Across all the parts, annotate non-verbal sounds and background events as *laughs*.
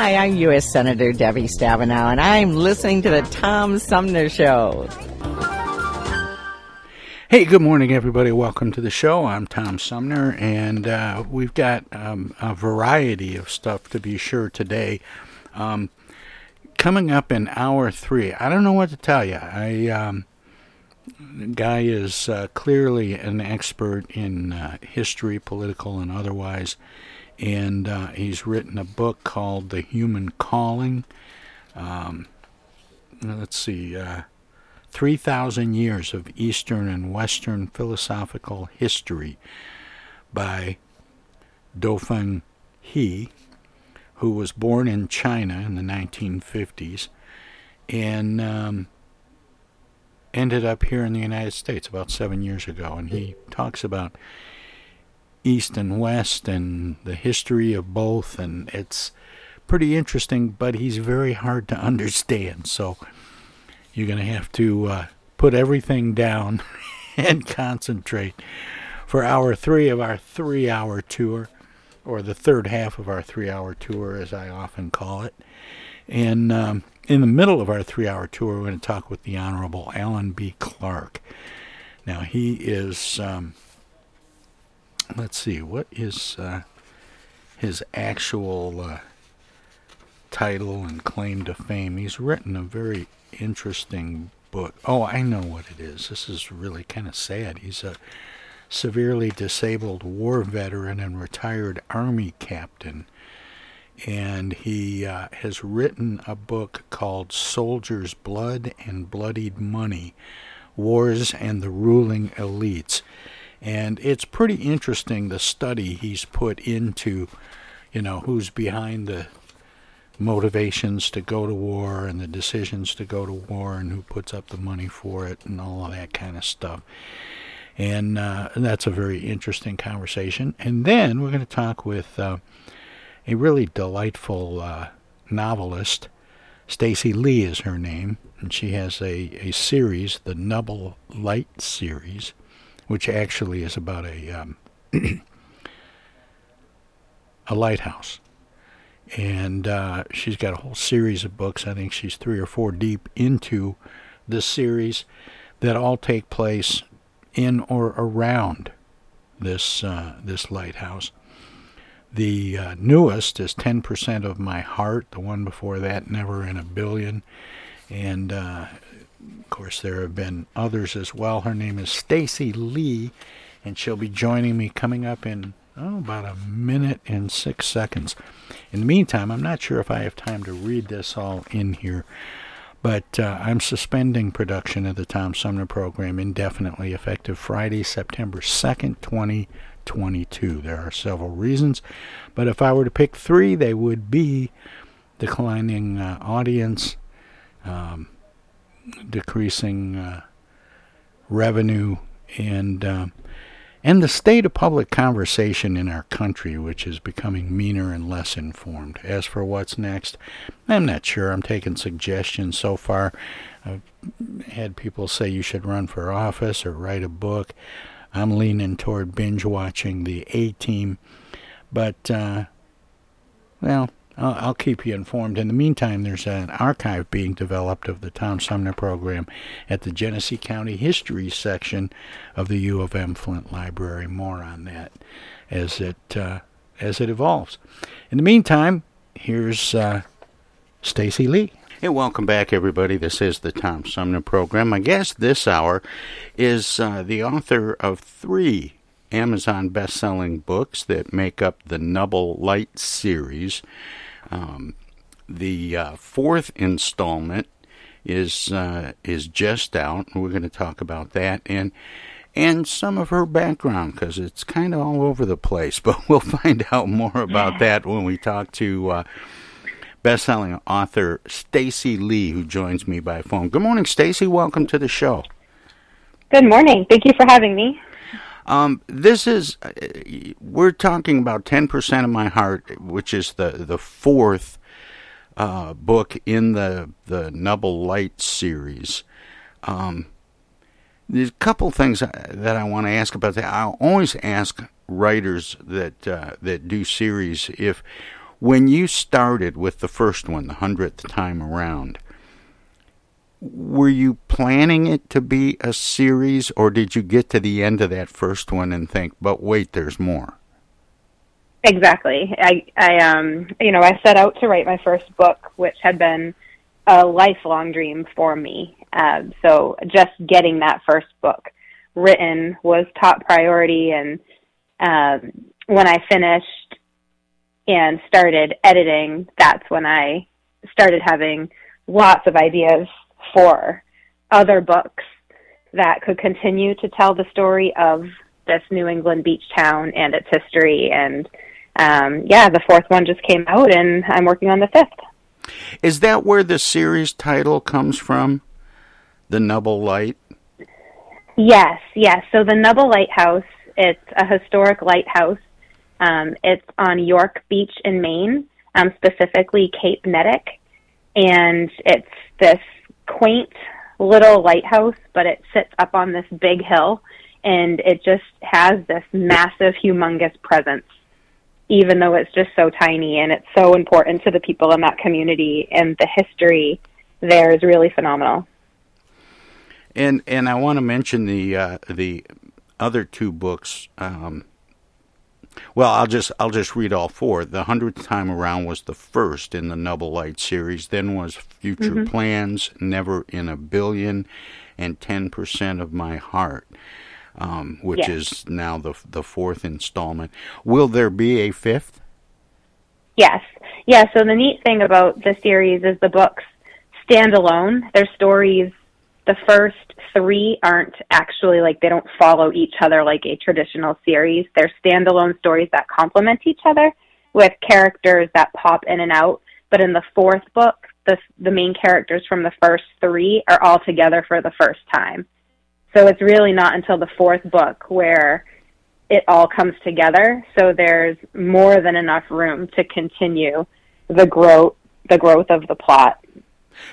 Hi, I'm U.S. Senator Debbie Stabenow, and I'm listening to the Tom Sumner Show. Hey, good morning, everybody. Welcome to the show. I'm Tom Sumner, and uh, we've got um, a variety of stuff to be sure today. Um, coming up in hour three, I don't know what to tell you. I um, the guy is uh, clearly an expert in uh, history, political and otherwise, and uh, he's written a book called The Human Calling. Um, let's see. Uh, 3,000 Years of Eastern and Western Philosophical History by Daofeng He, who was born in China in the 1950s and um, ended up here in the United States about seven years ago. And he talks about East and West and the history of both, and it's pretty interesting, but he's very hard to understand. So you're going to have to uh, put everything down *laughs* and concentrate for hour three of our three hour tour, or the third half of our three hour tour, as I often call it. And um, in the middle of our three hour tour, we're going to talk with the Honorable Alan B. Clark. Now, he is, um, let's see, what is uh, his actual uh, title and claim to fame? He's written a very interesting book. Oh, I know what it is. This is really kind of sad. He's a severely disabled war veteran and retired Army captain. And he uh, has written a book called Soldier's Blood and Bloodied Money Wars and the Ruling Elites. And it's pretty interesting the study he's put into, you know, who's behind the motivations to go to war and the decisions to go to war and who puts up the money for it and all of that kind of stuff. And, uh, that's a very interesting conversation. And then we're going to talk with uh, a really delightful uh, novelist. Stacy Lee is her name, and she has a, a series, the Nubble Light series, which actually is about a um, *clears throat* a lighthouse and uh, she's got a whole series of books. I think she's three or four deep into this series that all take place in or around this uh, this lighthouse. The uh, newest is 10% of My Heart. The one before that, Never in a Billion. And uh, of course, there have been others as well. Her name is Stacy Lee, and she'll be joining me coming up in oh, about a minute and six seconds. In the meantime, I'm not sure if I have time to read this all in here, but uh, I'm suspending production of the Tom Sumner program indefinitely effective Friday, September 2nd, 2022. There are several reasons, but if I were to pick three, they would be declining uh, audience, um, decreasing uh, revenue, and um, and the state of public conversation in our country, which is becoming meaner and less informed. As for what's next, I'm not sure. I'm taking suggestions so far. I've had people say you should run for office or write a book. I'm leaning toward binge watching the A Team, but, uh, well, I'll, I'll, keep you informed. In the meantime, there's an archive being developed of the Tom Sumner program at the Genesee County History section of the U of M Flint Library. More on that as it uh, as it evolves. In the meantime, here's uh, Stacy Lee. Hey, welcome back, everybody. This is the Tom Sumner program. My guest this hour is uh, the author of three Amazon best-selling books that make up the Nubble Light series. Um, the uh, fourth installment is uh, is just out. We're going to talk about that and and some of her background because it's kind of all over the place. *laughs* But we'll find out more about that when we talk to uh, best-selling author Stacy Lee, who joins me by phone. Good morning, Stacy. Welcome to the show. Good morning. Thank you for having me. Um, this is uh, we're talking about ten percent of my heart, which is the the fourth uh, book in the the Nubble Light series. Um, there's a couple things that I want to ask about that. I always ask writers that uh, that do series if when you started with the first one, the hundredth time around, were you planning it to be a series, or did you get to the end of that first one and think, "But wait, there's more"? Exactly. I, I, um, you know, I set out to write my first book, which had been a lifelong dream for me. Um, so just getting that first book written was top priority. And um, when I finished and started editing, that's when I started having lots of ideas for other books that could continue to tell the story of this New England beach town and its history and um, yeah, the fourth one just came out, and I'm working on the fifth. Is that where the series title comes from? The Nubble Light? Yes, yes. So the Nubble Lighthouse, it's a historic lighthouse. Um, it's on York Beach in Maine, um, specifically Cape Neddick. And it's this quaint little lighthouse, but it sits up on this big hill. And it just has this massive, humongous presence even though it's just so tiny and it's so important to the people in that community and the history there is really phenomenal. And and I want to mention the uh, the other two books. Um, well, I'll just I'll just read all four. The hundredth time around was the first in the Nubble Light series. Then was Future mm-hmm. Plans, Never in a Billion, and Ten Percent of My Heart um, which yes. is now the the fourth installment. Will there be a fifth? Yes. Yeah. So the neat thing about the series is the books stand alone. Their stories, the first three aren't actually like they don't follow each other like a traditional series. They're standalone stories that complement each other with characters that pop in and out. But in the fourth book, the the main characters from the first three are all together for the first time. So it's really not until the fourth book where it all comes together. So there's more than enough room to continue the growth the growth of the plot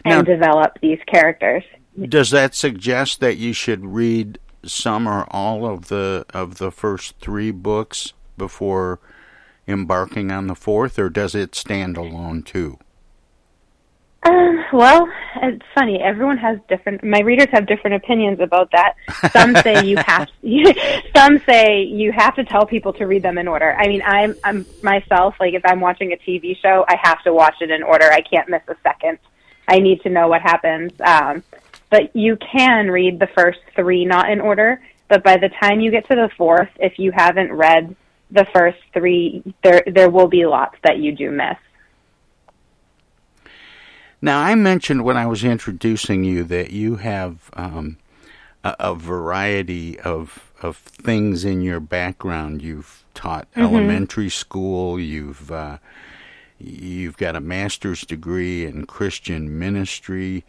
and now, develop these characters. Does that suggest that you should read some or all of the of the first three books before embarking on the fourth, or does it stand alone too? Uh, well, it's funny. Everyone has different. My readers have different opinions about that. Some *laughs* say you have. *laughs* some say you have to tell people to read them in order. I mean, I'm I'm myself. Like if I'm watching a TV show, I have to watch it in order. I can't miss a second. I need to know what happens. Um, but you can read the first three not in order. But by the time you get to the fourth, if you haven't read the first three, there there will be lots that you do miss. Now, I mentioned when I was introducing you that you have um, a, a, variety of of things in your background. You've taught mm-hmm. elementary school. You've uh, you've got a master's degree in Christian ministry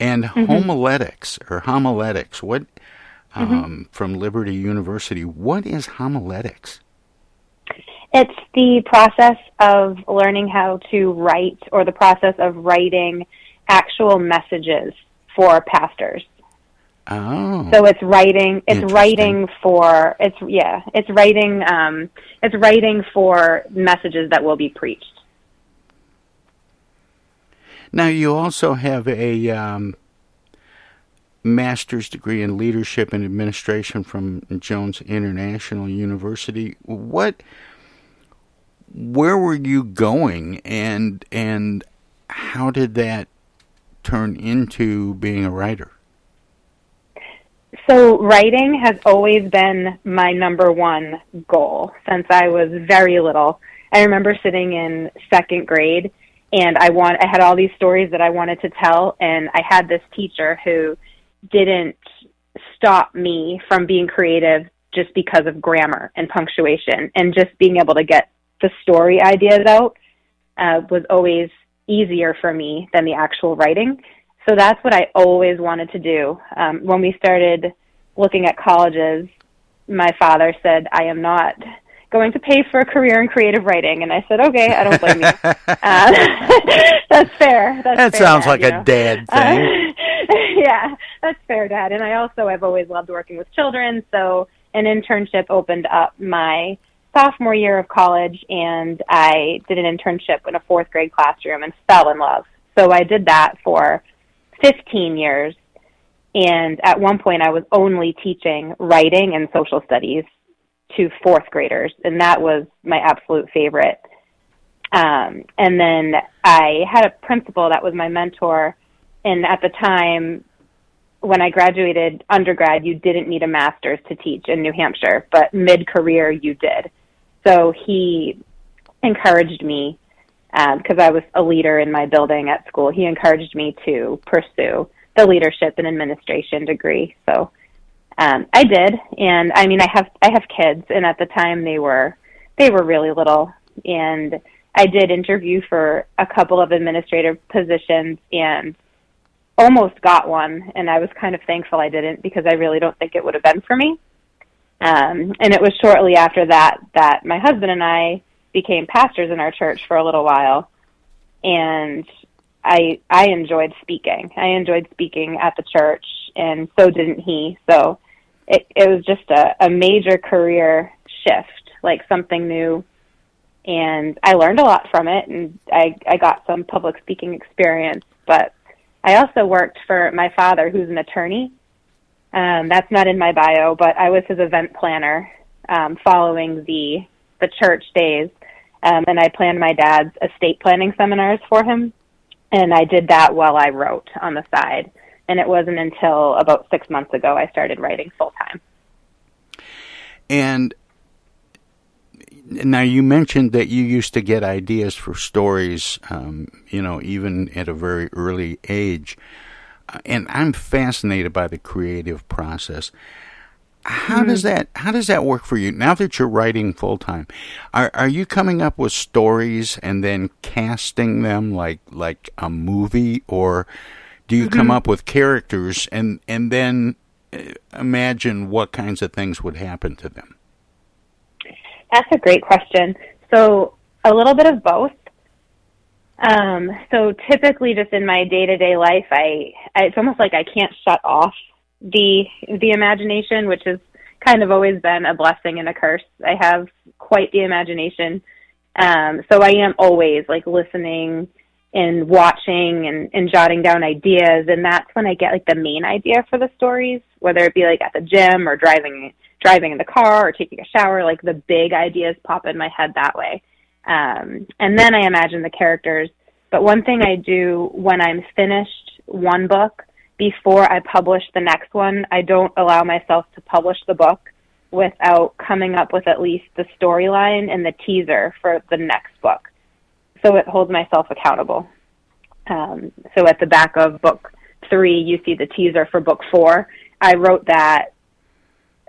and mm-hmm. homiletics or homiletics. What mm-hmm. um, mm-hmm. from Liberty University? What is homiletics? It's the process of learning how to write or the process of writing actual messages for pastors. Oh. So it's writing it's writing for it's yeah, it's writing um it's writing for messages that will be preached. Now you also have a um, master's degree in leadership and administration from Jones International University. What where were you going and and how did that turn into being a writer? So, writing has always been my number one goal since I was very little. I remember sitting in second grade and I want I had all these stories that I wanted to tell and I had this teacher who didn't stop me from being creative just because of grammar and punctuation and just being able to get the story ideas out uh, was always easier for me than the actual writing. So that's what I always wanted to do. Um, when we started looking at colleges, my father said, I am not going to pay for a career in creative writing. And I said, okay, I don't blame you. *laughs* uh, *laughs* that's fair. That's that fair, sounds Dad, like you a know. dad *laughs* Uh, thing. yeah, that's fair, Dad. And I also I've always loved working with children, so an internship opened up my sophomore year of college, and I did an internship in a fourth grade classroom and fell in love. So I did that for 15 years, and at one point I was only teaching writing and social studies to fourth graders, and that was my absolute favorite. Um, and then I had a principal that was my mentor, and at the time when I graduated undergrad, you didn't need a master's to teach in New Hampshire, but mid career you did. So he encouraged me because I was a leader in my building at school. He encouraged me to pursue the leadership and administration degree. So um, I did, and I mean, I have I have kids, and at the time they were they were really little, and I did interview for a couple of administrative positions and almost got one, and I was kind of thankful I didn't because I really don't think it would have been for me. Um, and it was shortly after that that my husband and I became pastors in our church for a little while, and I I enjoyed speaking. I enjoyed speaking at the church, and so didn't he. So it it was just a, a major career shift, like something new. And I learned a lot from it, and I I got some public speaking experience. But I also worked for my father, who's an attorney. Um, that's not in my bio, but I was his event planner um, following the the church days, um, and I planned my dad's estate planning seminars for him and I did that while I wrote on the side. And it wasn't until about six months ago I started writing full time. And now you mentioned that you used to get ideas for stories, um, you know, even at a very early age. And I'm fascinated by the creative process. How does that how does that work for you now that you're writing full time? Are are you coming up with stories and then casting them like like a movie, or do you come up with characters and and then uh, imagine what kinds of things would happen to them? That's a great question. So, a little bit of both. Um, so typically just in my day-to-day life, I, I it's almost like I can't shut off the the imagination, which has kind of always been a blessing and a curse. I have quite the imagination. Um, so I am always like listening and watching and, and jotting down ideas and that's when I get like the main idea for the stories, whether it be like at the gym or driving driving in the car or taking a shower, like the big ideas pop in my head that way. Um, and then I imagine the characters. But one thing I do when I'm finished one book, before I publish the next one, I don't allow myself to publish the book without coming up with at least the storyline and the teaser for the next book. So it holds myself accountable. Um, so at the back of book three, you see the teaser for book four. I wrote that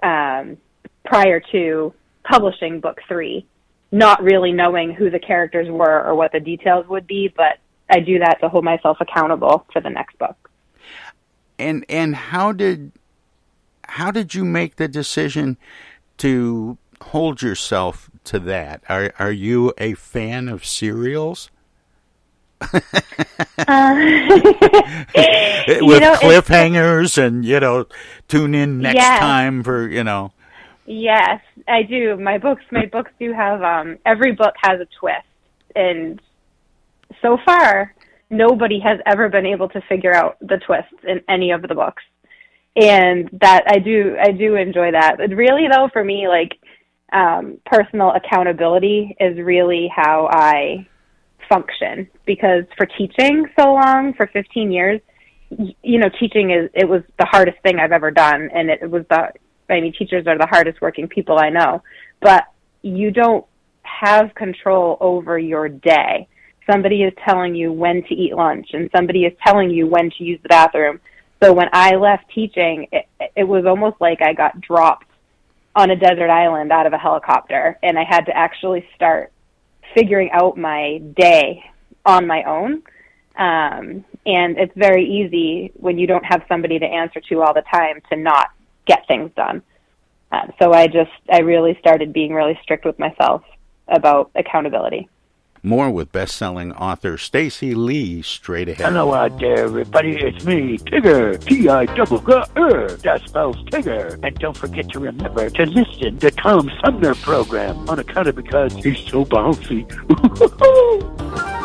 um, prior to publishing book three, not really knowing who the characters were or what the details would be, but I do that to hold myself accountable for the next book. And and how did how did you make the decision to hold yourself to that? Are are you a fan of serials? *laughs* Uh, *laughs* With know, cliffhangers and you know, tune in next Yes. time for you know. Yes, I do. My books, my books do have. Um, every book has a twist, and so far, nobody has ever been able to figure out the twists in any of the books. And that I do, I do enjoy that. But really, though, for me, like um, personal accountability is really how I function. Because for teaching so long for 15 years you know teaching is it was the hardest thing I've ever done. And it was the I mean teachers are the hardest working people I know. But you don't have control over your day. Somebody is telling you when to eat lunch and somebody is telling you when to use the bathroom. So when I left teaching it, it was almost like I got dropped on a desert island out of a helicopter and I had to actually start figuring out my day on my own. Um, and it's very easy when you don't have somebody to answer to all the time to not get things done. Uh, so I just, I really started being really strict with myself about accountability. More with best-selling author Stacy Lee straight ahead. Hello out there, everybody. It's me, Tigger. T-I-double-G-R. That spells Tigger. And don't forget to remember to listen to Tom Sumner program on account of because he's so bouncy. *laughs*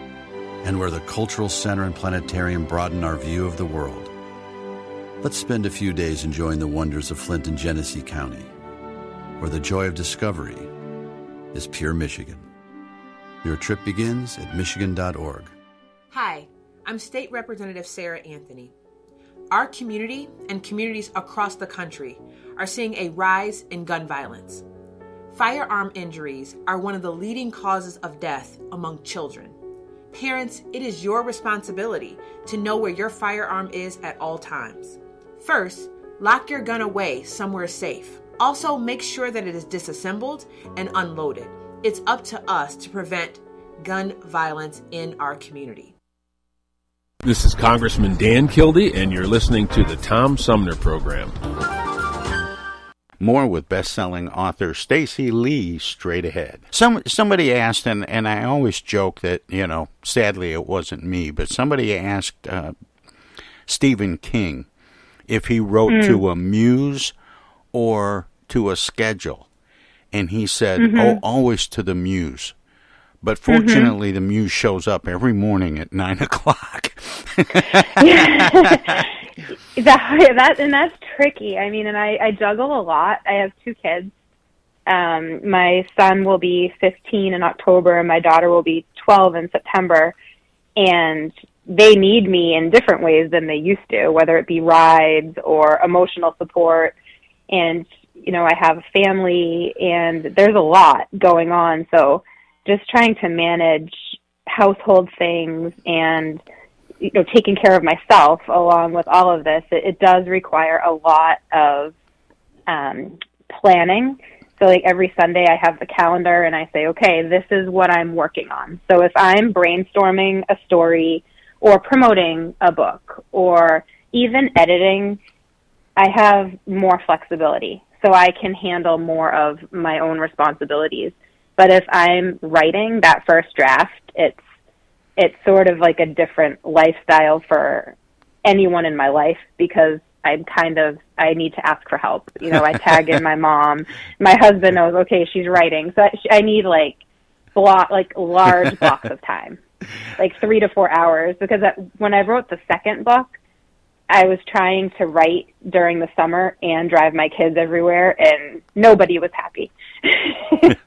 and where the cultural center and planetarium broaden our view of the world. Let's spend a few days enjoying the wonders of Flint and Genesee County, where the joy of discovery is pure Michigan. Your trip begins at Michigan.org. Hi. I'm State Representative Sarah Anthony. Our community and communities across the country are seeing a rise in gun violence. Firearm injuries are one of the leading causes of death among children. Parents, it is your responsibility to know where your firearm is at all times. First, lock your gun away somewhere safe. Also, make sure that it is disassembled and unloaded. It's up to us to prevent gun violence in our community. This is Congressman Dan Kildee, and you're listening to the Tom Sumner Program. More with best-selling author Stacy Lee straight ahead. Some somebody asked, and, and I always joke that you know, sadly it wasn't me, but somebody asked uh, Stephen King if he wrote mm. to a muse or to a schedule, and he said, mm-hmm. "Oh, always to the muse." But mm-hmm. fortunately, mm-hmm. the muse shows up every morning at nine *laughs* o'clock. *laughs* *laughs* that, that and that's tricky. I mean, and I, I juggle a lot. I have two kids. Um, my son will be 15 in October, and my daughter will be 12 in September. And they need me in different ways than they used to, whether it be rides or emotional support. And you know, I have a family, and there's a lot going on. So just trying to manage household things and you know taking care of myself along with all of this it, it does require a lot of um planning. So like every sunday i have the calendar and i say okay this is what i'm working on. So if i'm brainstorming a story or promoting a book or even editing i have more flexibility. So i can handle more of my own responsibilities. But if I'm writing that first draft, it's it's sort of like a different lifestyle for anyone in my life because I'm kind of I need to ask for help. You know, I tag in my *laughs* mom. My husband knows. Okay, she's writing, so I, I need like block like large *laughs* blocks of time, like three to four hours. Because when I wrote the second book, I was trying to write during the summer and drive my kids everywhere, and nobody was happy. *laughs*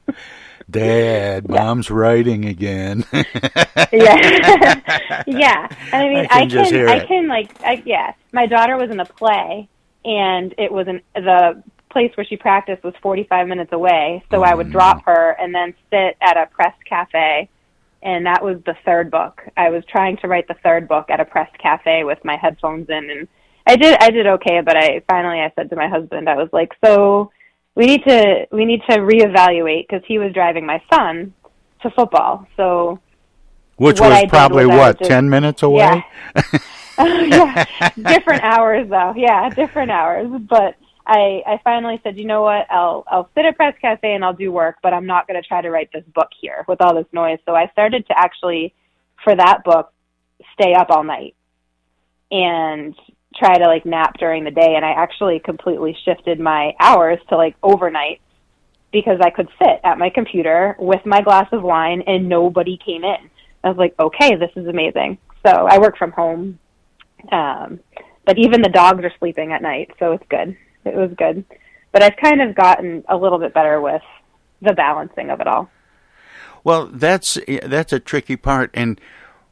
Dad, yeah. mom's writing again. *laughs* yeah, *laughs* yeah. I mean, I can, I can, I can like, I, yeah. My daughter was in a play, and it was in the place where she practiced was 45 minutes away. So I would drop mm. her and then sit at a press cafe, and that was the third book. I was trying to write the third book at a press cafe with my headphones in, and I did, I did okay. But I finally, I said to my husband, I was like, so we need to we need to reevaluate because he was driving my son to football. So, which was probably was what just, ten minutes away. Yeah. *laughs* Oh, yeah, different hours though. Yeah, different hours. But I I finally said, you know what? I'll I'll sit at press cafe and I'll do work, but I'm not going to try to write this book here with all this noise. So I started to actually, for that book, stay up all night and try to like nap during the day and I actually completely shifted my hours to like overnight because I could sit at my computer with my glass of wine and nobody came in. I was like, okay, this is amazing. So I work from home. Um, but even the dogs are sleeping at night, so it's good. It was good. But I've kind of gotten a little bit better with the balancing of it all. Well, that's that's a tricky part and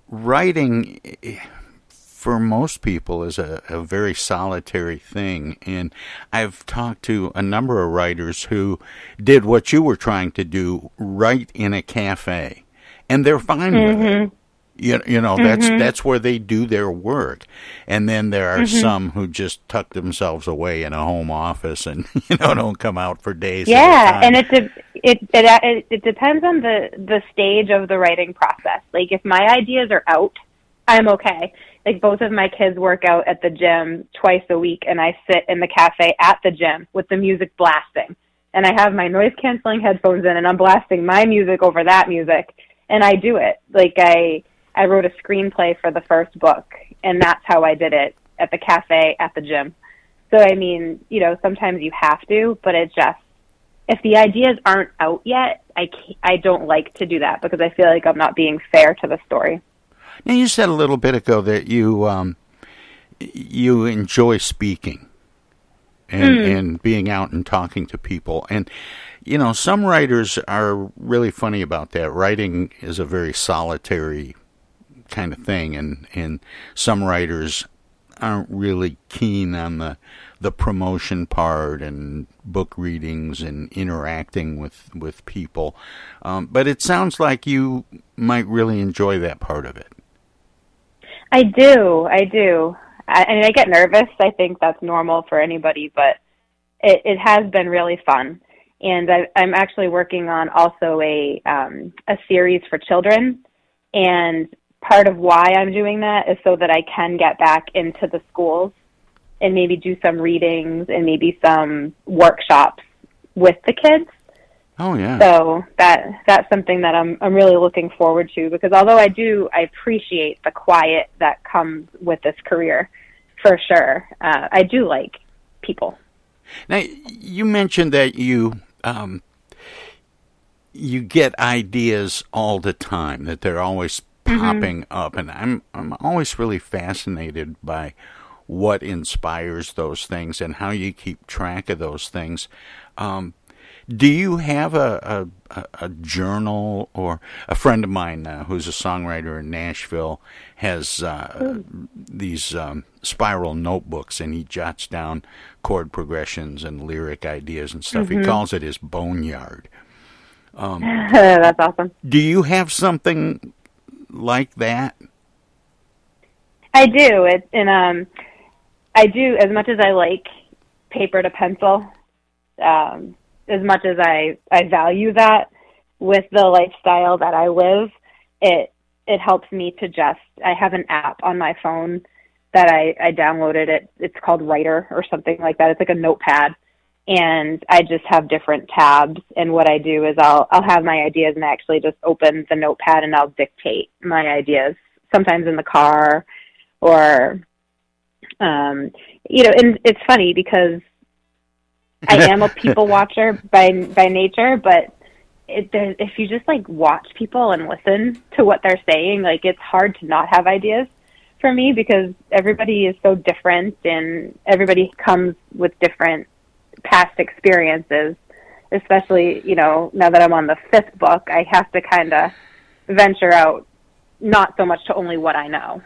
writing for most people is a, a very solitary thing. And I've talked to a number of writers who did what you were trying to do, write in a cafe, and they're fine mm-hmm. with it. Mm-hmm. You, you know mm-hmm. that's that's where they do their work, and then there are mm-hmm. some who just tuck themselves away in a home office and *laughs* you know don't come out for days. Yeah, and it, it it it it depends on the the stage of the writing process. Like if my ideas are out, I'm okay like both of my kids work out at the gym twice a week and I sit in the cafe at the gym with the music blasting. And I have my noise canceling headphones in and I'm blasting my music over that music and I do it. Like I I wrote a screenplay for the first book and that's how I did it at the cafe at the gym. So I mean, you know, sometimes you have to, but it just if the ideas aren't out yet, I I don't like to do that because I feel like I'm not being fair to the story. Now you said a little bit ago that you um, you enjoy speaking and mm. and being out and talking to people. And you know some writers are really funny about that. Writing is a very solitary kind of thing and and some writers aren't really keen on the the promotion part and book readings and interacting with with people. Um, but it sounds like you might really enjoy that part of it I do. I do. I, I mean, I get nervous. I think that's normal for anybody, but it, it has been really fun. and I, I'm actually working on also a um, a series for children. And part of why I'm doing that is so that I can get back into the schools and maybe do some readings and maybe some workshops with the kids. Oh yeah. So that that's something that I'm I'm really looking forward to because although I do I appreciate the quiet that comes with this career, for sure. Uh, I do like people. Now you mentioned that you um, you get ideas all the time that they're always Mm-hmm. popping up, and I'm I'm always really fascinated by what inspires those things and how you keep track of those things. Um, do you have a, a, a journal or a friend of mine uh, who's a songwriter in Nashville has uh, these um, spiral notebooks and he jots down chord progressions and lyric ideas and stuff. He Mhm. calls it his boneyard. Um, *laughs* That's awesome. do you have something like that? I do. It and um, I do as much as I like paper to pencil. Um, as much as I I value that with the lifestyle that I live, it it helps me to just. I have an app on my phone that I I downloaded. It it's called Writer or something like that. It's like a notepad. And I just have different tabs, and what I do is I'll I'll have my ideas, and I actually just open the notepad and I'll dictate my ideas. Sometimes in the car, or um you know and it's funny because i *laughs* am a people watcher by by nature but it, there, if you just like watch people and listen to what they're saying like it's hard to not have ideas for me because everybody is so different and everybody comes with different past experiences especially you know now that i'm on the fifth book i have to kind of venture out not so much to only what i know.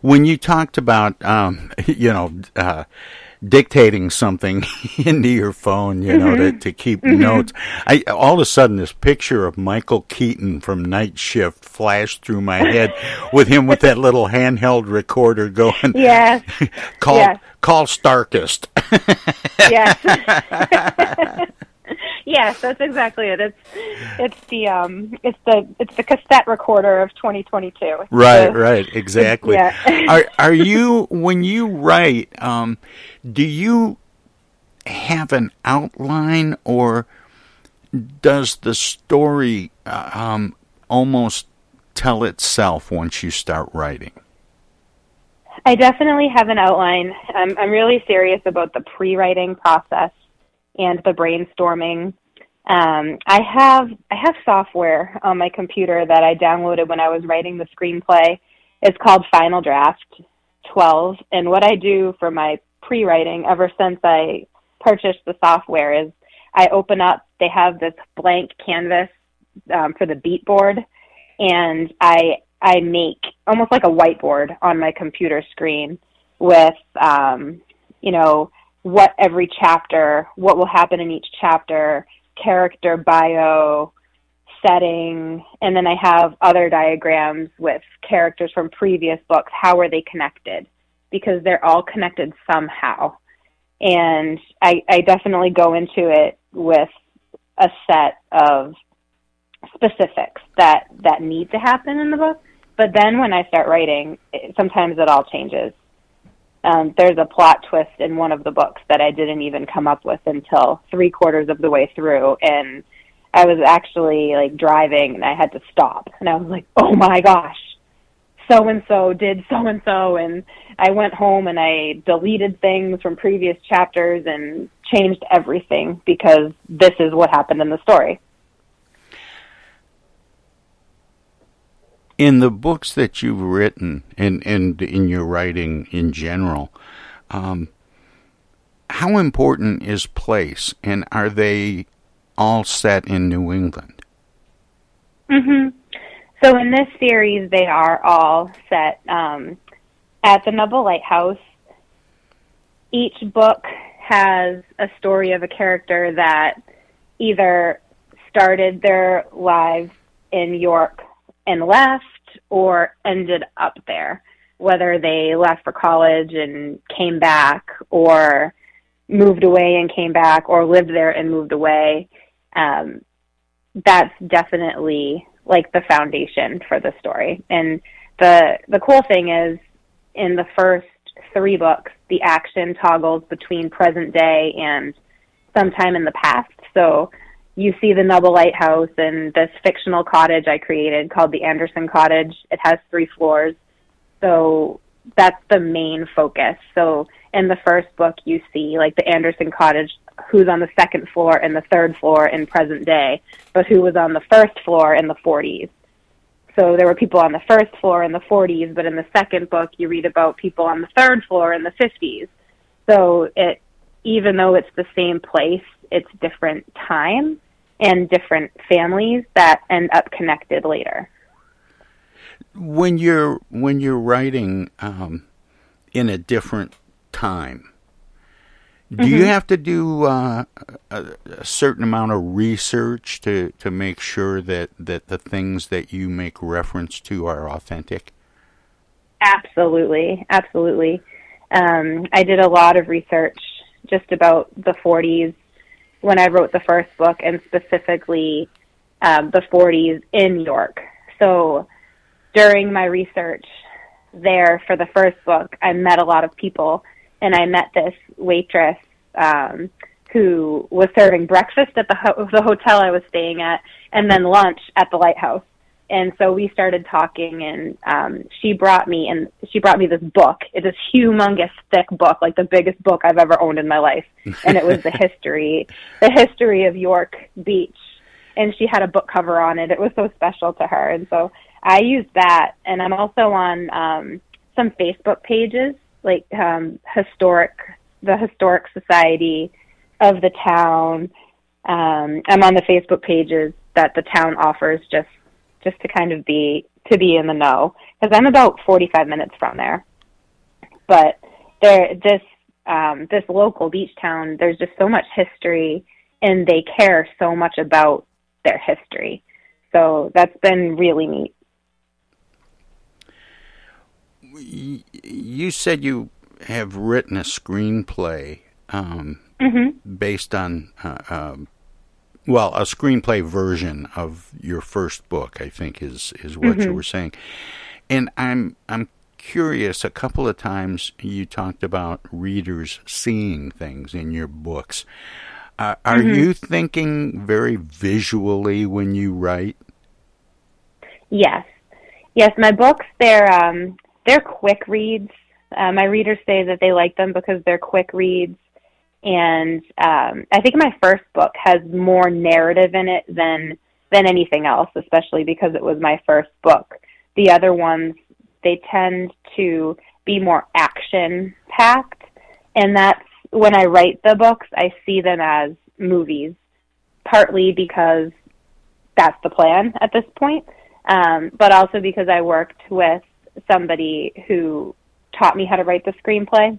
When you talked about, um, *laughs* you know, uh, dictating something *laughs* into your phone, you know, to, Mhm. to keep Mhm. notes, I all of a sudden this picture of Michael Keaton from Night Shift flashed through my head, *laughs* with him with that little handheld recorder going, Yes. *laughs* call Yes. call Starkist. yes. Yes, that's exactly it. It's it's the um it's the it's the cassette recorder of 2022. Right, The- right, exactly. Yeah. *laughs* are are you when you write? Um, do you have an outline, or does the story uh, um, almost tell itself once you start writing? I definitely have an outline. I'm, I'm really serious about the pre-writing process and the brainstorming. Um, I have I have software on my computer that I downloaded when I was writing the screenplay. It's called Final Draft 12, and what I do for my pre-writing ever since I purchased the software is I open up. They have this blank canvas um, for the beat board, and I I make almost like a whiteboard on my computer screen with um, you know what every chapter, what will happen in each chapter, character bio, setting, and then I have other diagrams with characters from previous books. How are they connected? Because they're all connected somehow. And I, I definitely go into it with a set of specifics that that need to happen in the book. But then when I start writing, it, sometimes it all changes. Um, there's a plot twist in one of the books that I didn't even come up with until three quarters of the way through, and I was actually like driving and I had to stop, and I was like, "Oh my gosh, so and so did so and so," and I went home and I deleted things from previous chapters and changed everything because this is what happened in the story. In the books that you've written and and in your writing in general, um, how important is place, and are they all set in New England? hmm So in this series, they are all set um, at the Nubble Lighthouse. Each book has a story of a character that either started their lives in York and left or ended up there, whether they left for college and came back or moved away and came back or lived there and moved away. um, that's definitely like the foundation for the story. And the the cool thing is, in the first three books, the action toggles between present day and sometime in the past. So you see the Nubble Lighthouse and this fictional cottage I created called the Anderson Cottage. It has three floors. So that's the main focus. So in the first book, you see like the Anderson Cottage, who's on the second floor and the third floor in present day, but who was on the first floor in the 40s. So there were people on the first floor in the 40s, but in the second book, you read about people on the third floor in the 50s. So it, even though it's the same place, it's different time and different families that end up connected later. When you're when you're writing um, in a different time, do mm-hmm. you have to do uh, a, a, certain amount of research to, to make sure that, that the things that you make reference to are authentic? Absolutely, absolutely. Um, I did a lot of research just about the 40s when I wrote the first book, and specifically um, the 40s in York. So during my research there for the first book, I met a lot of people, and I met this waitress um, who was serving breakfast at the, ho- the hotel I was staying at, and then lunch at the lighthouse and so we started talking and um she brought me and she brought me this book. It's this humongous thick book like the biggest book i've ever owned in my life. And it was the *laughs* history the history of york beach. And she had a book cover on it. It was so special to her. And so i used that. And i'm also on um some facebook pages like um historic the historic society of the town. Um i'm on the facebook pages that the town offers just just to kind of be to be in the know because I'm about 45 minutes from there. But there, this um, this local beach town, there's just so much history, and they care so much about their history. So that's been really neat. You said you have written a screenplay um, mm-hmm. based on uh, um, well, a screenplay version of your first book, I think is is what mm-hmm. you were saying. And I'm I'm curious. A couple of times you talked about readers seeing things in your books. Uh, are mm-hmm. you thinking very visually when you write? Yes, yes. My books they're um, they're quick reads. Uh, my readers say that they like them because they're quick reads and um, I think my first book has more narrative in it than than anything else, especially because it was my first book. The other ones they tend to be more action packed, and that's when I write the books, I see them as movies, partly because that's the plan at this point, um, but also because I worked with somebody who taught me how to write the screenplay,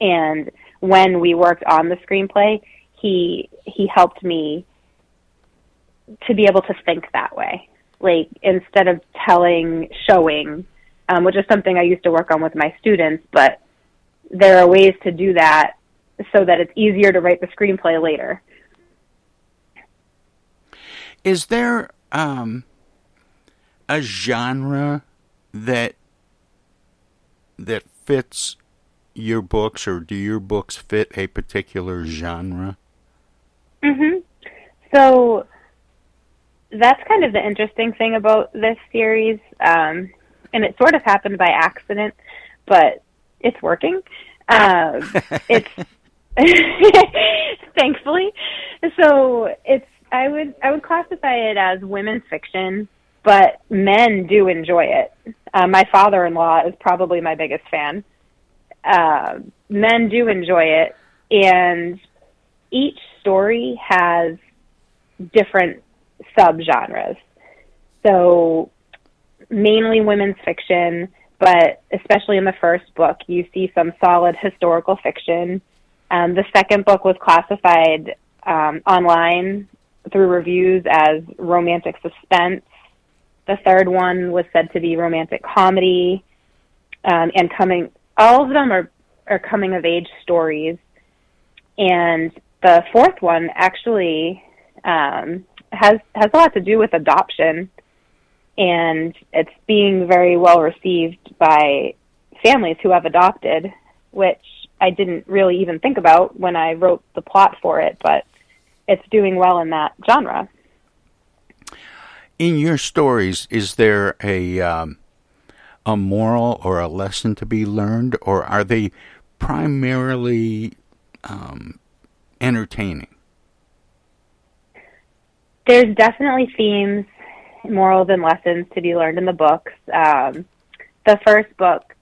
and when we worked on the screenplay, he he helped me to be able to think that way. Like instead of telling, showing, um, which is something I used to work on with my students, but there are ways to do that so that it's easier to write the screenplay later. Is there um, a genre that that fits your books, or do your books fit a particular genre? Mhm. So that's kind of the interesting thing about this series, um, and it sort of happened by accident, but it's working. Um, *laughs* it's *laughs* thankfully. So it's I would I would classify it as women's fiction, but men do enjoy it. Uh, my father-in-law is probably my biggest fan uh, men do enjoy it, and each story has different subgenres. So, mainly women's fiction, but especially in the first book, you see some solid historical fiction. Um, the second book was classified um, online through reviews as romantic suspense. The third one was said to be romantic comedy, um, and coming all of them are are coming of age stories, and the fourth one actually um, has has a lot to do with adoption, and it's being very well received by families who have adopted, which I didn't really even think about when I wrote the plot for it, but it's doing well in that genre. In your stories, is there a um, a moral or a lesson to be learned, or are they primarily um, entertaining? There's definitely themes, morals, and lessons to be learned in the books. Um, the first book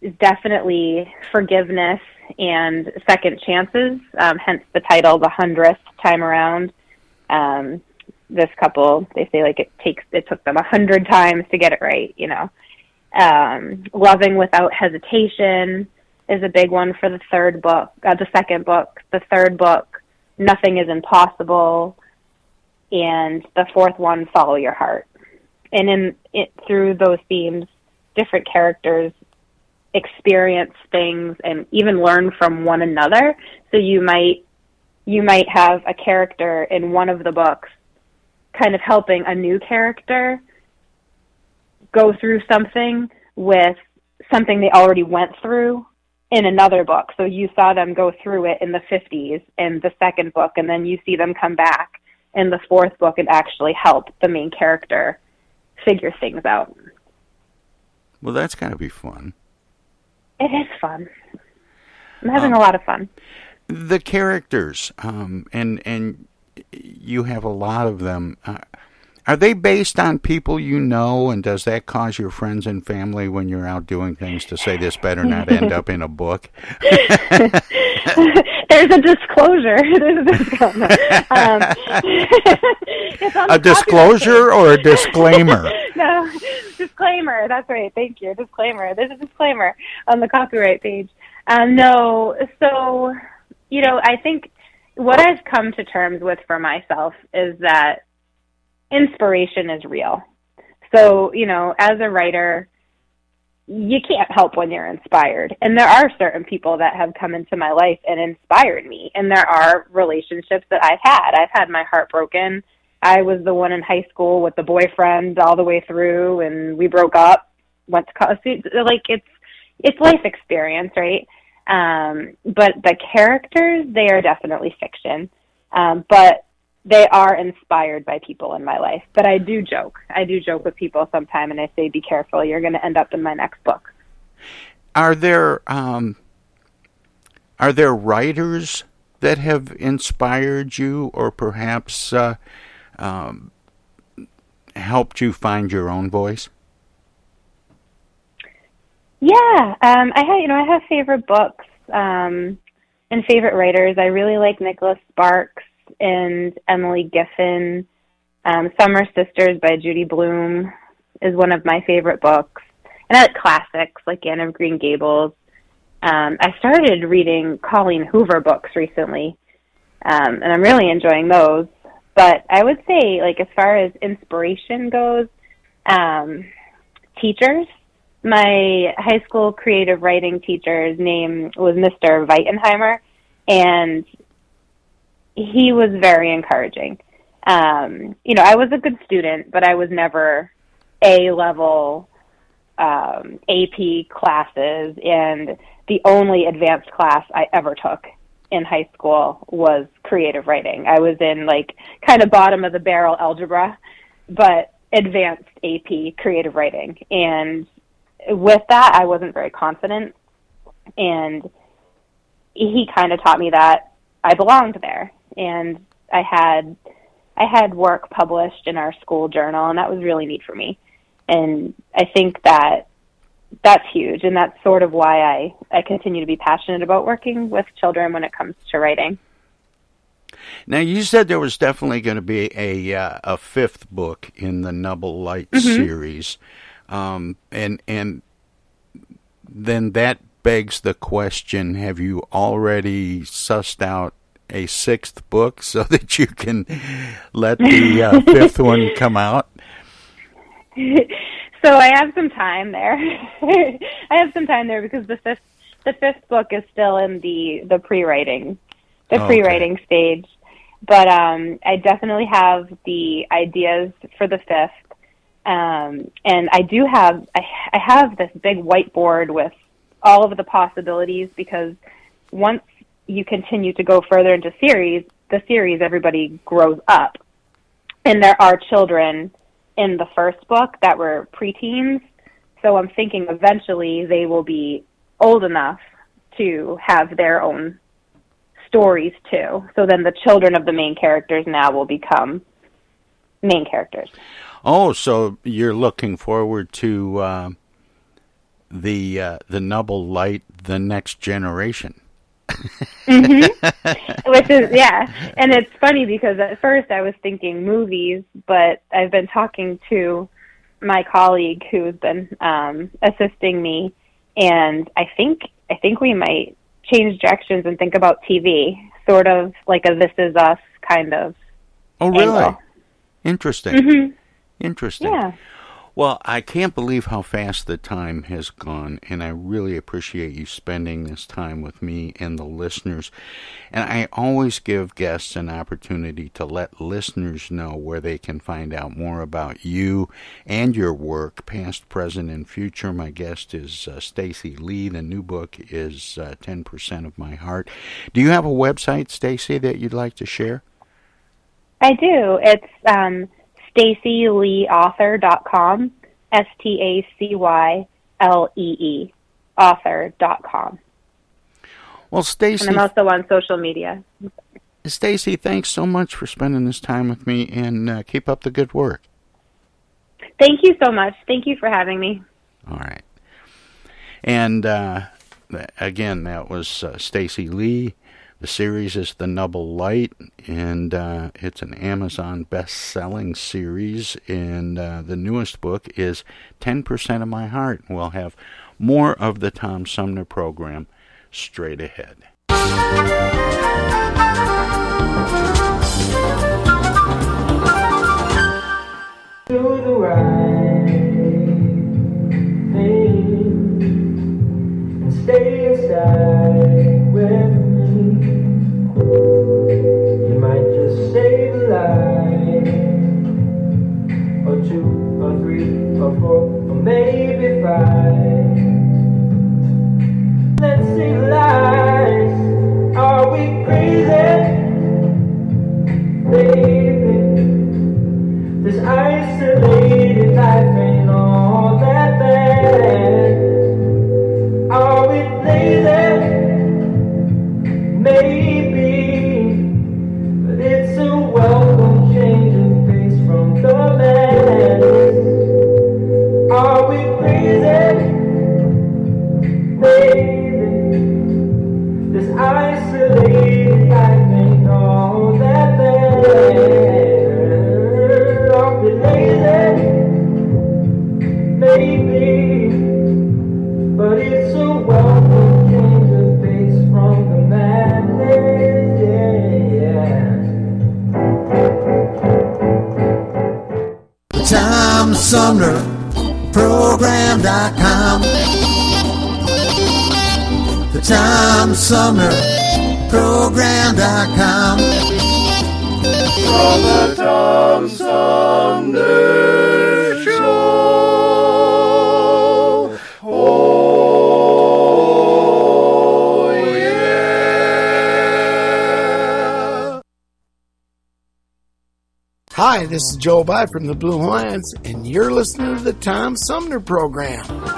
is definitely forgiveness and second chances, um, hence the title, The Hundredth Time Around. Um, this couple, they say like it takes, it took them a hundred times to get it right, you know. Um, loving without hesitation is a big one for the third book, uh, the second book. The third book, Nothing is Impossible. And the fourth one, Follow Your Heart. And in it, through those themes, different characters experience things and even learn from one another. So you might you might have a character in one of the books kind of helping a new character go through something with something they already went through in another book. So you saw them go through it in the 50s in the second book, and then you see them come back in the fourth book and actually help the main character figure things out. Well, that's got to be fun. It is fun. I'm having Um, a lot of fun. The characters, um, and and you have a lot of them. Uh, are they based on people you know, and does that cause your friends and family when you're out doing things to say this better not end up in a book? *laughs* There's a disclosure. *laughs* There's a disclosure. Um, *laughs* it's on the a disclosure or a disclaimer? no, disclaimer. That's right. Thank you. Disclaimer. There's a disclaimer on the copyright page. Um, no, so you know, I think what I've come to terms with for myself is that inspiration is real. So you know, as a writer, you can't help when you're inspired. And there are certain people that have come into my life and inspired me. And there are relationships that I've had. I've had my heart broken. I was the one in high school with the boyfriend all the way through and we broke up, went to college. Like it's, it's life experience, right? Um, but the characters, they are definitely fiction. Um, but they are inspired by people in my life. But I do joke. I do joke with people sometime and I say, be careful, you're going to end up in my next book. Are there um, are there writers that have inspired you, or perhaps uh, um, helped you find your own voice? Yeah, um, I have, you know, I have favorite books um, and favorite writers. I really like Nicholas Sparks and Emily Giffin. Um, Summer Sisters by Judy Blume is one of my favorite books. And I like classics like Anne of Green Gables. Um, I started reading Colleen Hoover books recently, um, and I'm really enjoying those. But I would say, like, as far as inspiration goes, um, teachers. My high school creative writing teacher's name was Mr. Weitenheimer, and he was very encouraging. Um, you know, I was a good student, but I was never A level um, AP classes, and the only advanced class I ever took in high school was creative writing. I was in like kind of bottom of the barrel algebra, but advanced AP creative writing. And with that, I wasn't very confident. And he kind of taught me that I belonged there. And I had I had work published in our school journal, and that was really neat for me. And I think that that's huge, and that's sort of why I I continue to be passionate about working with children when it comes to writing. Now you said there was definitely going to be a uh, a fifth book in the Nubble Light Mhm. series, um, and and then that begs the question: Have you already sussed out a sixth book *laughs* so that you can let the uh, *laughs* fifth one come out? so I have some time there. *laughs* I have some time there because the fifth the fifth book is still in the the pre-writing the Okay. pre-writing stage. But um, I definitely have the ideas for the fifth, um, and I do have I, I have this big whiteboard with all of the possibilities because once you continue to go further into series, the series everybody grows up, and there are children in the first book that were preteens. So I'm thinking eventually they will be old enough to have their own stories too. So then the children of the main characters now will become main characters. Oh, so you're looking forward to uh, the uh, the Nubble Light, the next generation. mm-hmm. *laughs* Which is yeah, and it's funny because at first I was thinking movies, but I've been talking to my colleague who's been um, assisting me, and I think I think we might change directions and think about TV, sort of like a This Is Us kind of. Oh, really? Angle. Interesting. Mm-hmm. Interesting. Yeah. Well, I can't believe how fast the time has gone, and I really appreciate you spending this time with me and the listeners. And I always give guests an opportunity to let listeners know where they can find out more about you and your work, past, present, and future. My guest is uh, Stacy Lee. The new book is uh, 10% of My Heart. Do you have a website, Stacy, that you'd like to share? I do. It's um, stacyleeauthor.com, S T A C Y L E E, author.com. Well, Stacy. And I'm also on social media. Stacy, thanks so much for spending this time with me and uh, keep up the good work. Thank you so much. Thank you for having me. All right. And uh, again, that was uh, Stacy Lee. The series is The Nubble Light, and uh, it's an Amazon best-selling series. And uh, the newest book is 10% of My Heart. We'll have more of the Tom Sumner program straight ahead. Tom Sumner Program.com. From the Tom Sumner Show. Oh, yeah. Hi, this is Joe By from the Blue Lions, and you're listening to the Tom Sumner Program.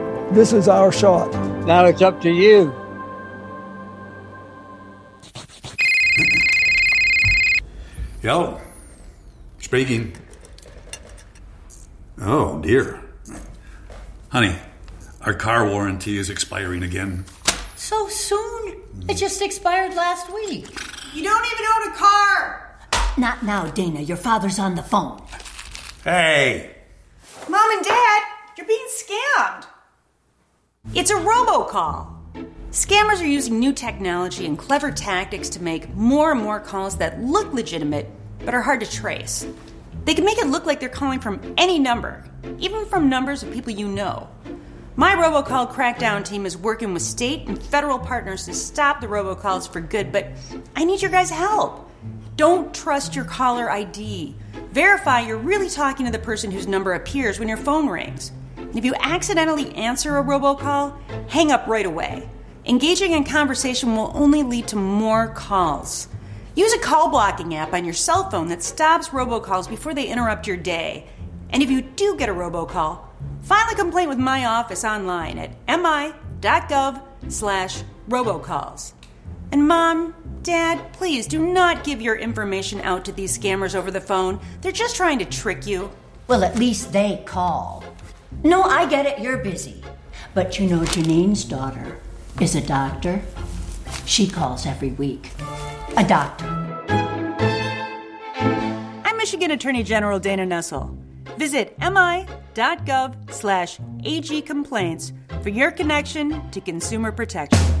This is our shot. Now it's up to you. Yo, speaking. Oh, dear. Honey, our car warranty is expiring again. So soon? It just expired last week. You don't even own a car! Not now, Dana. Your father's on the phone. Hey! Mom and Dad, you're being scammed. It's a robocall. Scammers are using new technology and clever tactics to make more and more calls that look legitimate but are hard to trace. They can make it look like they're calling from any number, even from numbers of people you know. My robocall crackdown team is working with state and federal partners to stop the robocalls for good, but I need your guys' help. Don't trust your caller ID. Verify you're really talking to the person whose number appears when your phone rings. If you accidentally answer a robocall, hang up right away. Engaging in conversation will only lead to more calls. Use a call blocking app on your cell phone that stops robocalls before they interrupt your day. And if you do get a robocall, file a complaint with my office online at mi.gov slash robocalls. And mom, dad, please do not give your information out to these scammers over the phone. They're just trying to trick you. Well, at least they call. No, I get it, you're busy. But you know, Janine's daughter is a doctor. She calls every week. A doctor. I'm Michigan Attorney General Dana Nessel. Visit mi.gov slash agcomplaints for your connection to consumer protection.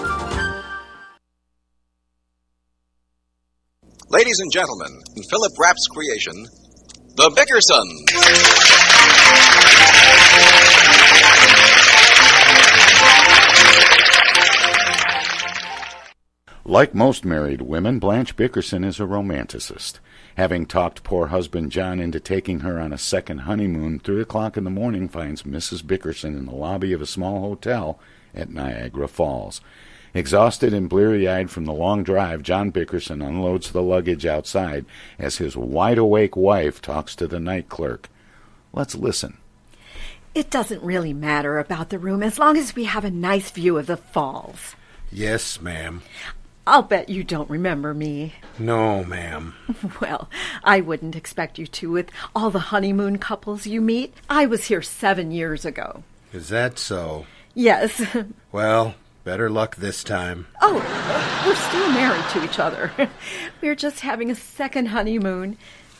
Ladies and gentlemen, in Philip Rapp's creation, The Bickersons. Like most married women, Blanche Bickerson is a romanticist. Having talked poor husband John into taking her on a second honeymoon, three o'clock in the morning finds Mrs. Bickerson in the lobby of a small hotel at Niagara Falls. Exhausted and bleary eyed from the long drive, John Bickerson unloads the luggage outside as his wide awake wife talks to the night clerk. Let's listen. It doesn't really matter about the room as long as we have a nice view of the falls. Yes, ma'am. I'll bet you don't remember me. No, ma'am. *laughs* Well, I wouldn't expect you to with all the honeymoon couples you meet. I was here seven years ago. Is that so? Yes. Well, better luck this time. Oh, we're still married to each other. *laughs* We're just having a second honeymoon.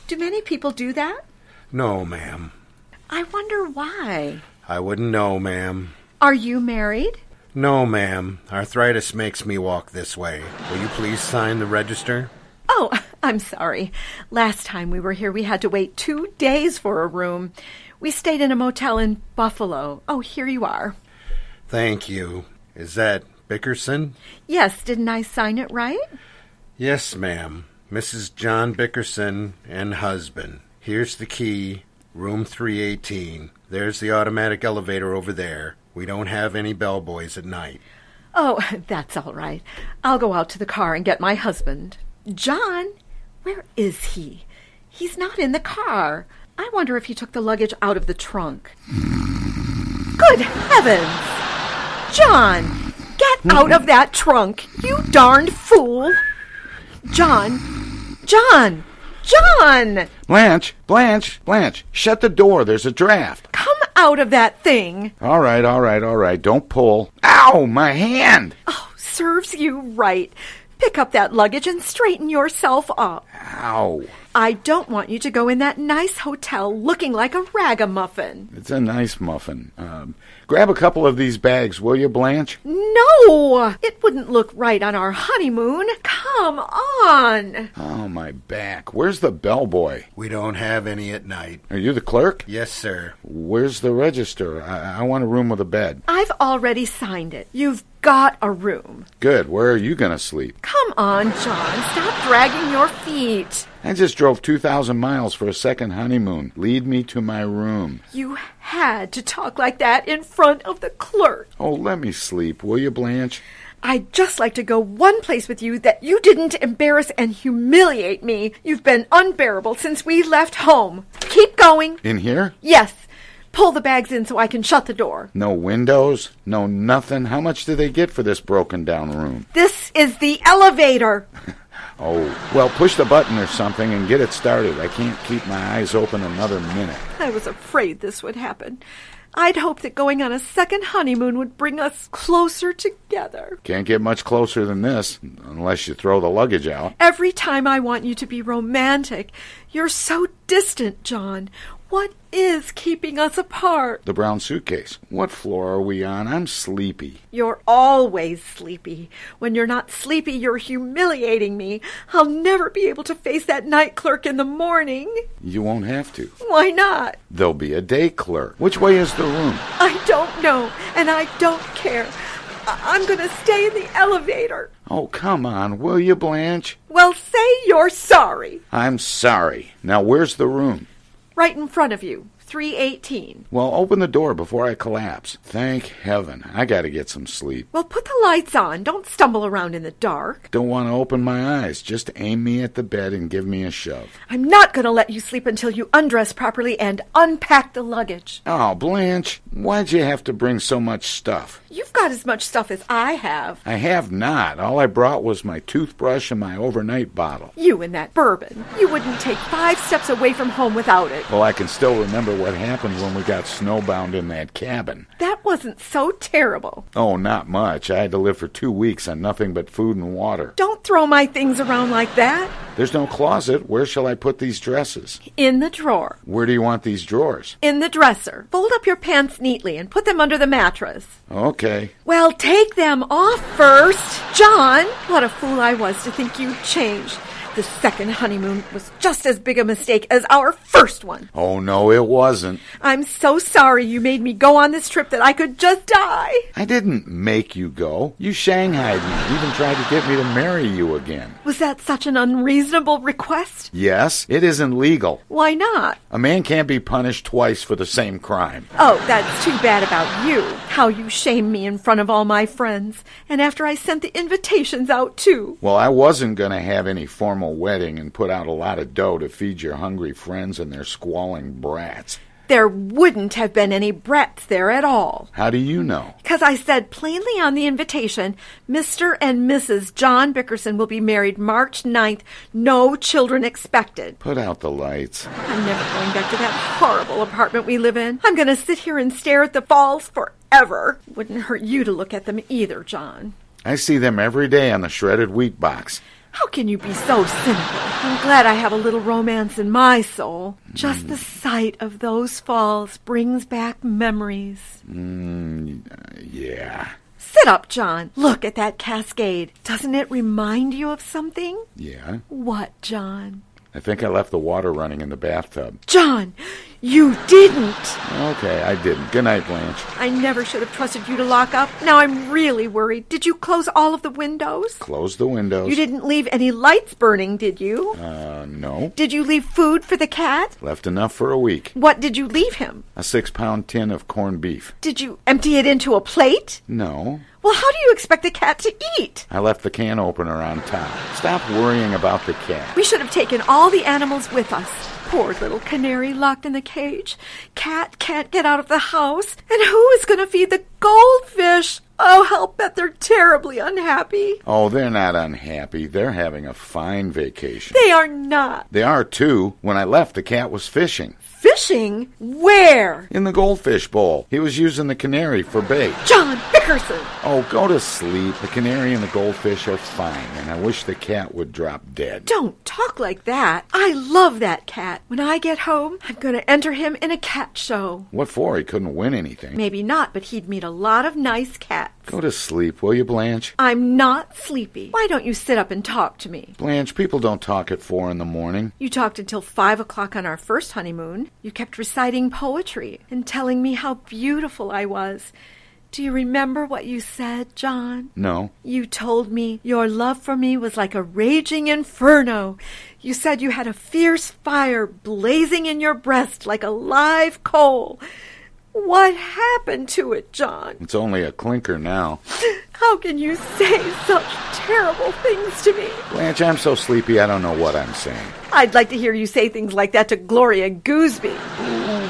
Do many people do that? No, ma'am. I wonder why. I wouldn't know, ma'am. Are you married? No, ma'am. Arthritis makes me walk this way. Will you please sign the register? Oh, *laughs* I'm sorry. Last time we were here, we had to wait two days for a room. We stayed in a motel in Buffalo. Oh, here you are. Thank you. Is that Bickerson? Yes, didn't I sign it right? Yes, ma'am. Mrs. John Bickerson and husband. Here's the key, room 318. There's the automatic elevator over there. We don't have any bellboys at night. Oh, *laughs* that's all right. I'll go out to the car and get my husband. John, where is he? He's not in the car. I wonder if he took the luggage out of the trunk. Good heavens! John, get hmm. out of that trunk, you darned fool! John, John, John! Blanche, Blanche, Blanche, shut the door. There's a draft. Come out of that thing! All right, all right, all right. Don't pull. Ow, my hand! Oh, serves you right. Pick up that luggage and straighten yourself up. Ow. I don't want you to go in that nice hotel looking like a ragamuffin. It's a nice muffin. Um, grab a couple of these bags, will you, Blanche? No! It wouldn't look right on our honeymoon. Come on! Oh, my back. Where's the bellboy? We don't have any at night. Are you the clerk? Yes, sir. Where's the register? I, I want a room with a bed. I've already signed it. You've got a room. Good. Where are you going to sleep? Come on, John. Stop dragging your feet. I just drove 2,000 miles for a second honeymoon. Lead me to my room. You had to talk like that in front of the clerk. Oh, let me sleep, will you, Blanche? I'd just like to go one place with you that you didn't embarrass and humiliate me. You've been unbearable since we left home. Keep going. In here? Yes. Pull the bags in so I can shut the door. No windows? No nothing? How much do they get for this broken down room? This is the elevator. *laughs* Oh, well, push the button or something and get it started. I can't keep my eyes open another minute. I was afraid this would happen. I'd hoped that going on a second honeymoon would bring us closer together. Can't get much closer than this, unless you throw the luggage out. Every time I want you to be romantic, you're so distant, John. What is keeping us apart? The brown suitcase. What floor are we on? I'm sleepy. You're always sleepy. When you're not sleepy, you're humiliating me. I'll never be able to face that night clerk in the morning. You won't have to. Why not? There'll be a day clerk. Which way is the room? I don't know, and I don't care. I'm going to stay in the elevator. Oh, come on, will you, Blanche? Well, say you're sorry. I'm sorry. Now, where's the room? Right in front of you. 318. Well, open the door before I collapse. Thank heaven. I gotta get some sleep. Well, put the lights on. Don't stumble around in the dark. Don't want to open my eyes. Just aim me at the bed and give me a shove. I'm not going to let you sleep until you undress properly and unpack the luggage. Oh, Blanche, why'd you have to bring so much stuff? You've got as much stuff as I have. I have not. All I brought was my toothbrush and my overnight bottle. You and that bourbon. You wouldn't take five steps away from home without it. Well, I can still remember what happened when we got snowbound in that cabin. That wasn't so terrible. Oh, not much. I had to live for two weeks on nothing but food and water. Don't throw my things around like that. There's no closet. Where shall I put these dresses? In the drawer. Where do you want these drawers? In the dresser. Fold up your pants neatly and put them under the mattress. Okay. Well, take them off first. John, what a fool I was to think you'd changed. The second honeymoon was just as big a mistake as our first one. Oh, no, it wasn't. I'm so sorry you made me go on this trip that I could just die. I didn't make you go. You shanghaied me, even tried to get me to marry you again. Was that such an unreasonable request? Yes, it isn't legal. Why not? A man can't be punished twice for the same crime. Oh, that's too bad about you. How you shamed me in front of all my friends. And after I sent the invitations out, too. Well, I wasn't going to have any formal wedding and put out a lot of dough to feed your hungry friends and their squalling brats. There wouldn't have been any brats there at all. How do you know? Because I said plainly on the invitation Mr. and Mrs. John Bickerson will be married March 9th, no children expected. Put out the lights. I'm never going back to that horrible apartment we live in. I'm going to sit here and stare at the falls forever. Wouldn't hurt you to look at them either, John. I see them every day on the shredded wheat box. How can you be so cynical? I'm glad I have a little romance in my soul. Just the sight of those falls brings back memories. Mm, yeah. Sit up, John. Look at that cascade. Doesn't it remind you of something? Yeah. What, John? I think I left the water running in the bathtub. John, You didn't. Okay, I didn't. Good night, Blanche. I never should have trusted you to lock up. Now I'm really worried. Did you close all of the windows? Close the windows. You didn't leave any lights burning, did you? Uh, no. Did you leave food for the cat? Left enough for a week. What did you leave him? A six pound tin of corned beef. Did you empty it into a plate? No. Well, how do you expect the cat to eat? I left the can opener on top. Stop worrying about the cat. We should have taken all the animals with us. Poor little canary locked in the cage. Cat can't get out of the house. And who is going to feed the goldfish? Oh, I'll bet they're terribly unhappy. Oh, they're not unhappy. They're having a fine vacation. They are not. They are too. When I left, the cat was fishing. Fishing? Where? In the goldfish bowl. He was using the canary for bait. John Bickerson! Oh, go to sleep. The canary and the goldfish are fine, and I wish the cat would drop dead. Don't talk like that. I love that cat. When I get home, I'm going to enter him in a cat show. What for? He couldn't win anything. Maybe not, but he'd meet a lot of nice cats. Go to sleep, will you, Blanche? I'm not sleepy. Why don't you sit up and talk to me? Blanche, people don't talk at four in the morning. You talked until five o'clock on our first honeymoon. You kept reciting poetry and telling me how beautiful I was. Do you remember what you said, John? No. You told me your love for me was like a raging inferno. You said you had a fierce fire blazing in your breast like a live coal. What happened to it, John? It's only a clinker now. *laughs* How can you say such terrible things to me? Blanche, I'm so sleepy I don't know what I'm saying. I'd like to hear you say things like that to Gloria Gooseby.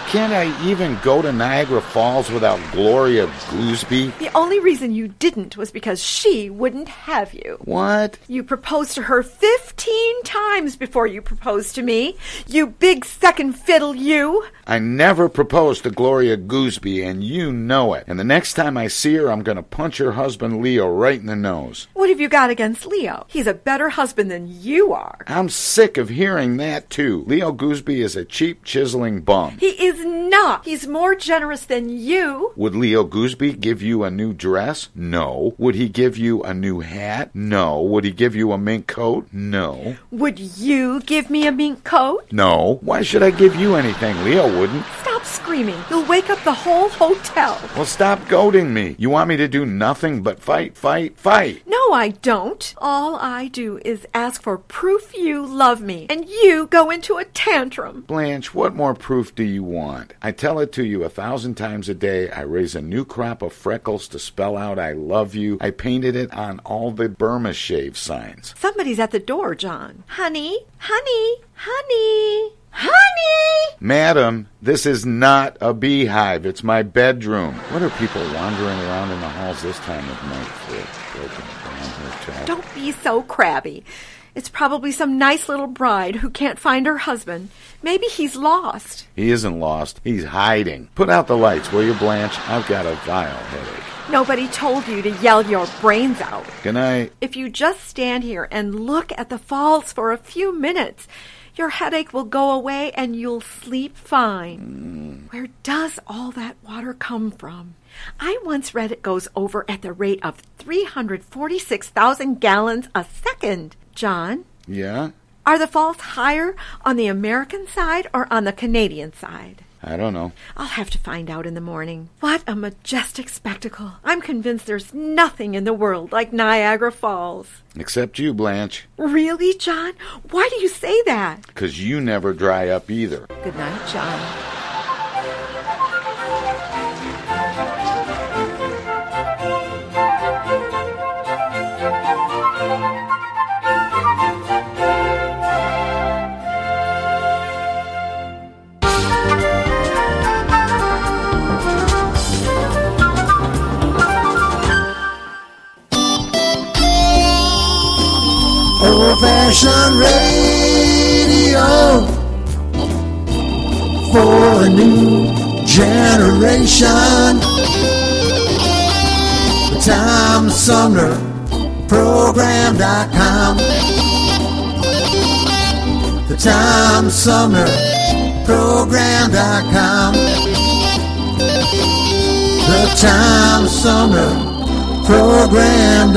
Can't I even go to Niagara Falls without Gloria Gooseby? The only reason you didn't was because she wouldn't have you. What? You proposed to her 15 times before you proposed to me. You big second fiddle, you. I never proposed to Gloria Gooseby, and you know it. And the next time I see her, I'm going to punch her husband Leo right in the nose. What have you got against Leo? He's a better husband than you are. I'm sick of hearing that, too. Leo Gooseby is a cheap, chiseling bum. He is not. He's more generous than you. Would Leo Gooseby give you a new dress? No. Would he give you a new hat? No. Would he give you a mink coat? No. Would you give me a mink coat? No. Why should I give you anything? Leo wouldn't. Stop screaming. You'll wake up the whole hotel. Well, stop goading me. You want me to do nothing but fight, fight, fight. No, I don't. All I do is ask for proof you love me, and you go into a tantrum. Blanche, what more proof do you want? I tell it to you a thousand times a day. I raise a new crop of freckles to spell out I love you. I painted it on all the Burma shave signs. Somebody's at the door, John. Honey, honey, honey. Honey! Madam, this is not a beehive. It's my bedroom. What are people wandering around in the halls this time of night for? Broken down hotel. Don't be so crabby. It's probably some nice little bride who can't find her husband. Maybe he's lost. He isn't lost. He's hiding. Put out the lights, will you, Blanche? I've got a vile headache. Nobody told you to yell your brains out. Good night. If you just stand here and look at the falls for a few minutes, your headache will go away and you'll sleep fine. Where does all that water come from? I once read it goes over at the rate of 346,000 gallons a second. John? Yeah? Are the falls higher on the American side or on the Canadian side? I don't know. I'll have to find out in the morning. What a majestic spectacle. I'm convinced there's nothing in the world like Niagara Falls. Except you, Blanche. Really, John? Why do you say that? Because you never dry up either. Good night, John. Old-fashioned radio for a new generation. The Tom Sumner Program.com. The Tom Sumner Program.com. The Tom Sumner Program.com.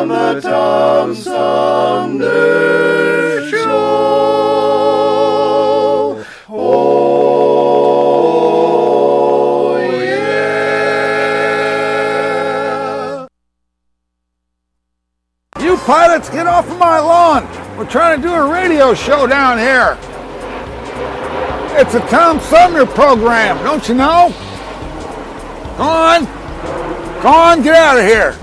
From the Tom Sumner Show. Oh, yeah. You pilots, get off of my lawn. We're trying to do a radio show down here. It's a Tom Sumner program, don't you know? Go on. Go on, get out of here.